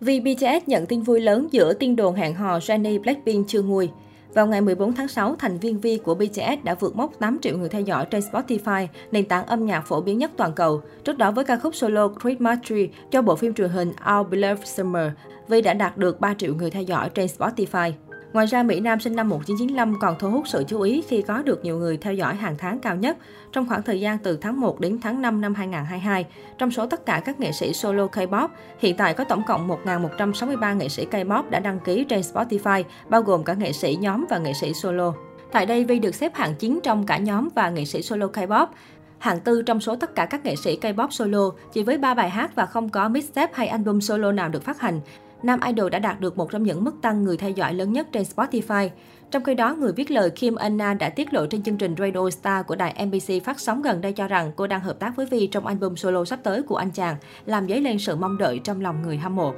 Vì BTS nhận tin vui lớn giữa tiên đồn hẹn hò Jennie Blackpink chưa nguôi. Vào ngày 14 tháng 6, thành viên Vi của BTS đã vượt mốc 8 triệu người theo dõi trên Spotify, nền tảng âm nhạc phổ biến nhất toàn cầu. Trước đó với ca khúc solo Christmas Tree cho bộ phim truyền hình Our Beloved Summer, Vi đã đạt được 3 triệu người theo dõi trên Spotify. Ngoài ra, Mỹ Nam sinh năm 1995 còn thu hút sự chú ý khi có được nhiều người theo dõi hàng tháng cao nhất trong khoảng thời gian từ tháng 1 đến tháng 5 năm 2022. Trong số tất cả các nghệ sĩ solo K-pop, hiện tại có tổng cộng 1.163 nghệ sĩ K-pop đã đăng ký trên Spotify, bao gồm cả nghệ sĩ nhóm và nghệ sĩ solo. Tại đây, Vi được xếp hạng 9 trong cả nhóm và nghệ sĩ solo K-pop. Hạng tư trong số tất cả các nghệ sĩ K-pop solo, chỉ với 3 bài hát và không có mixtape hay album solo nào được phát hành. Nam Idol đã đạt được một trong những mức tăng người theo dõi lớn nhất trên Spotify. Trong khi đó, người viết lời Kim Anna đã tiết lộ trên chương trình Radio Star của đài NBC phát sóng gần đây cho rằng cô đang hợp tác với Vi trong album solo sắp tới của anh chàng, làm dấy lên sự mong đợi trong lòng người hâm mộ.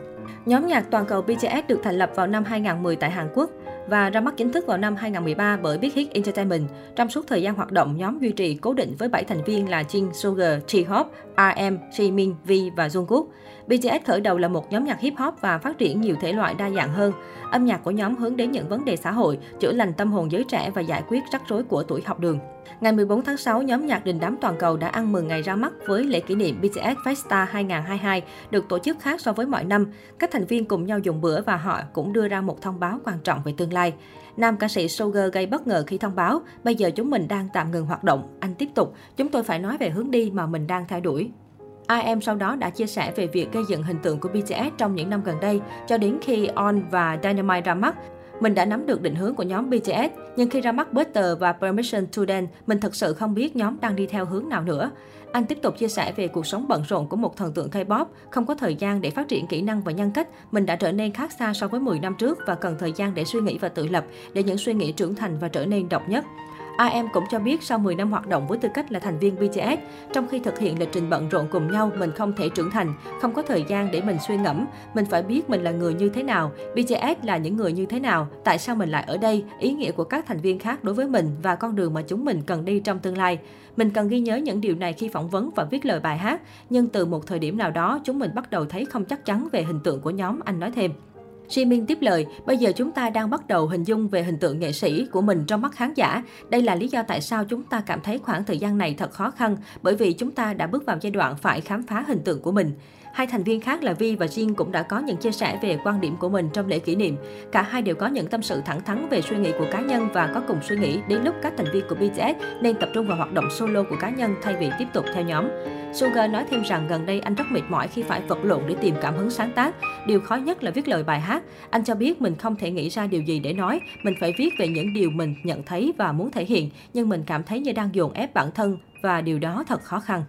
Nhóm nhạc toàn cầu BTS được thành lập vào năm 2010 tại Hàn Quốc và ra mắt chính thức vào năm 2013 bởi Big Hit Entertainment. Trong suốt thời gian hoạt động, nhóm duy trì cố định với 7 thành viên là Jin, Sugar, J-Hope, RM, Jimin, V và Jungkook. BTS khởi đầu là một nhóm nhạc hip hop và phát triển nhiều thể loại đa dạng hơn. Âm nhạc của nhóm hướng đến những vấn đề xã hội, chữa lành tâm hồn giới trẻ và giải quyết rắc rối của tuổi học đường. Ngày 14 tháng 6, nhóm nhạc đình đám toàn cầu đã ăn mừng ngày ra mắt với lễ kỷ niệm BTS Festa 2022 được tổ chức khác so với mọi năm. Các thành viên cùng nhau dùng bữa và họ cũng đưa ra một thông báo quan trọng về tương lai. Nam ca sĩ Sugar gây bất ngờ khi thông báo, bây giờ chúng mình đang tạm ngừng hoạt động. Anh tiếp tục, chúng tôi phải nói về hướng đi mà mình đang theo đuổi. IM sau đó đã chia sẻ về việc gây dựng hình tượng của BTS trong những năm gần đây, cho đến khi On và Dynamite ra mắt. Mình đã nắm được định hướng của nhóm BTS, nhưng khi ra mắt Butter và Permission to Dance, mình thật sự không biết nhóm đang đi theo hướng nào nữa. Anh tiếp tục chia sẻ về cuộc sống bận rộn của một thần tượng K-pop, không có thời gian để phát triển kỹ năng và nhân cách. Mình đã trở nên khác xa so với 10 năm trước và cần thời gian để suy nghĩ và tự lập, để những suy nghĩ trưởng thành và trở nên độc nhất. RM cũng cho biết sau 10 năm hoạt động với tư cách là thành viên BTS, trong khi thực hiện lịch trình bận rộn cùng nhau, mình không thể trưởng thành, không có thời gian để mình suy ngẫm. Mình phải biết mình là người như thế nào, BTS là những người như thế nào, tại sao mình lại ở đây, ý nghĩa của các thành viên khác đối với mình và con đường mà chúng mình cần đi trong tương lai. Mình cần ghi nhớ những điều này khi phỏng vấn và viết lời bài hát, nhưng từ một thời điểm nào đó, chúng mình bắt đầu thấy không chắc chắn về hình tượng của nhóm, anh nói thêm. Jimin tiếp lời, bây giờ chúng ta đang bắt đầu hình dung về hình tượng nghệ sĩ của mình trong mắt khán giả. Đây là lý do tại sao chúng ta cảm thấy khoảng thời gian này thật khó khăn, bởi vì chúng ta đã bước vào giai đoạn phải khám phá hình tượng của mình. Hai thành viên khác là Vi và Jin cũng đã có những chia sẻ về quan điểm của mình trong lễ kỷ niệm. Cả hai đều có những tâm sự thẳng thắn về suy nghĩ của cá nhân và có cùng suy nghĩ đến lúc các thành viên của BTS nên tập trung vào hoạt động solo của cá nhân thay vì tiếp tục theo nhóm. Sugar nói thêm rằng gần đây anh rất mệt mỏi khi phải vật lộn để tìm cảm hứng sáng tác. Điều khó nhất là viết lời bài hát. Anh cho biết mình không thể nghĩ ra điều gì để nói, mình phải viết về những điều mình nhận thấy và muốn thể hiện, nhưng mình cảm thấy như đang dồn ép bản thân và điều đó thật khó khăn.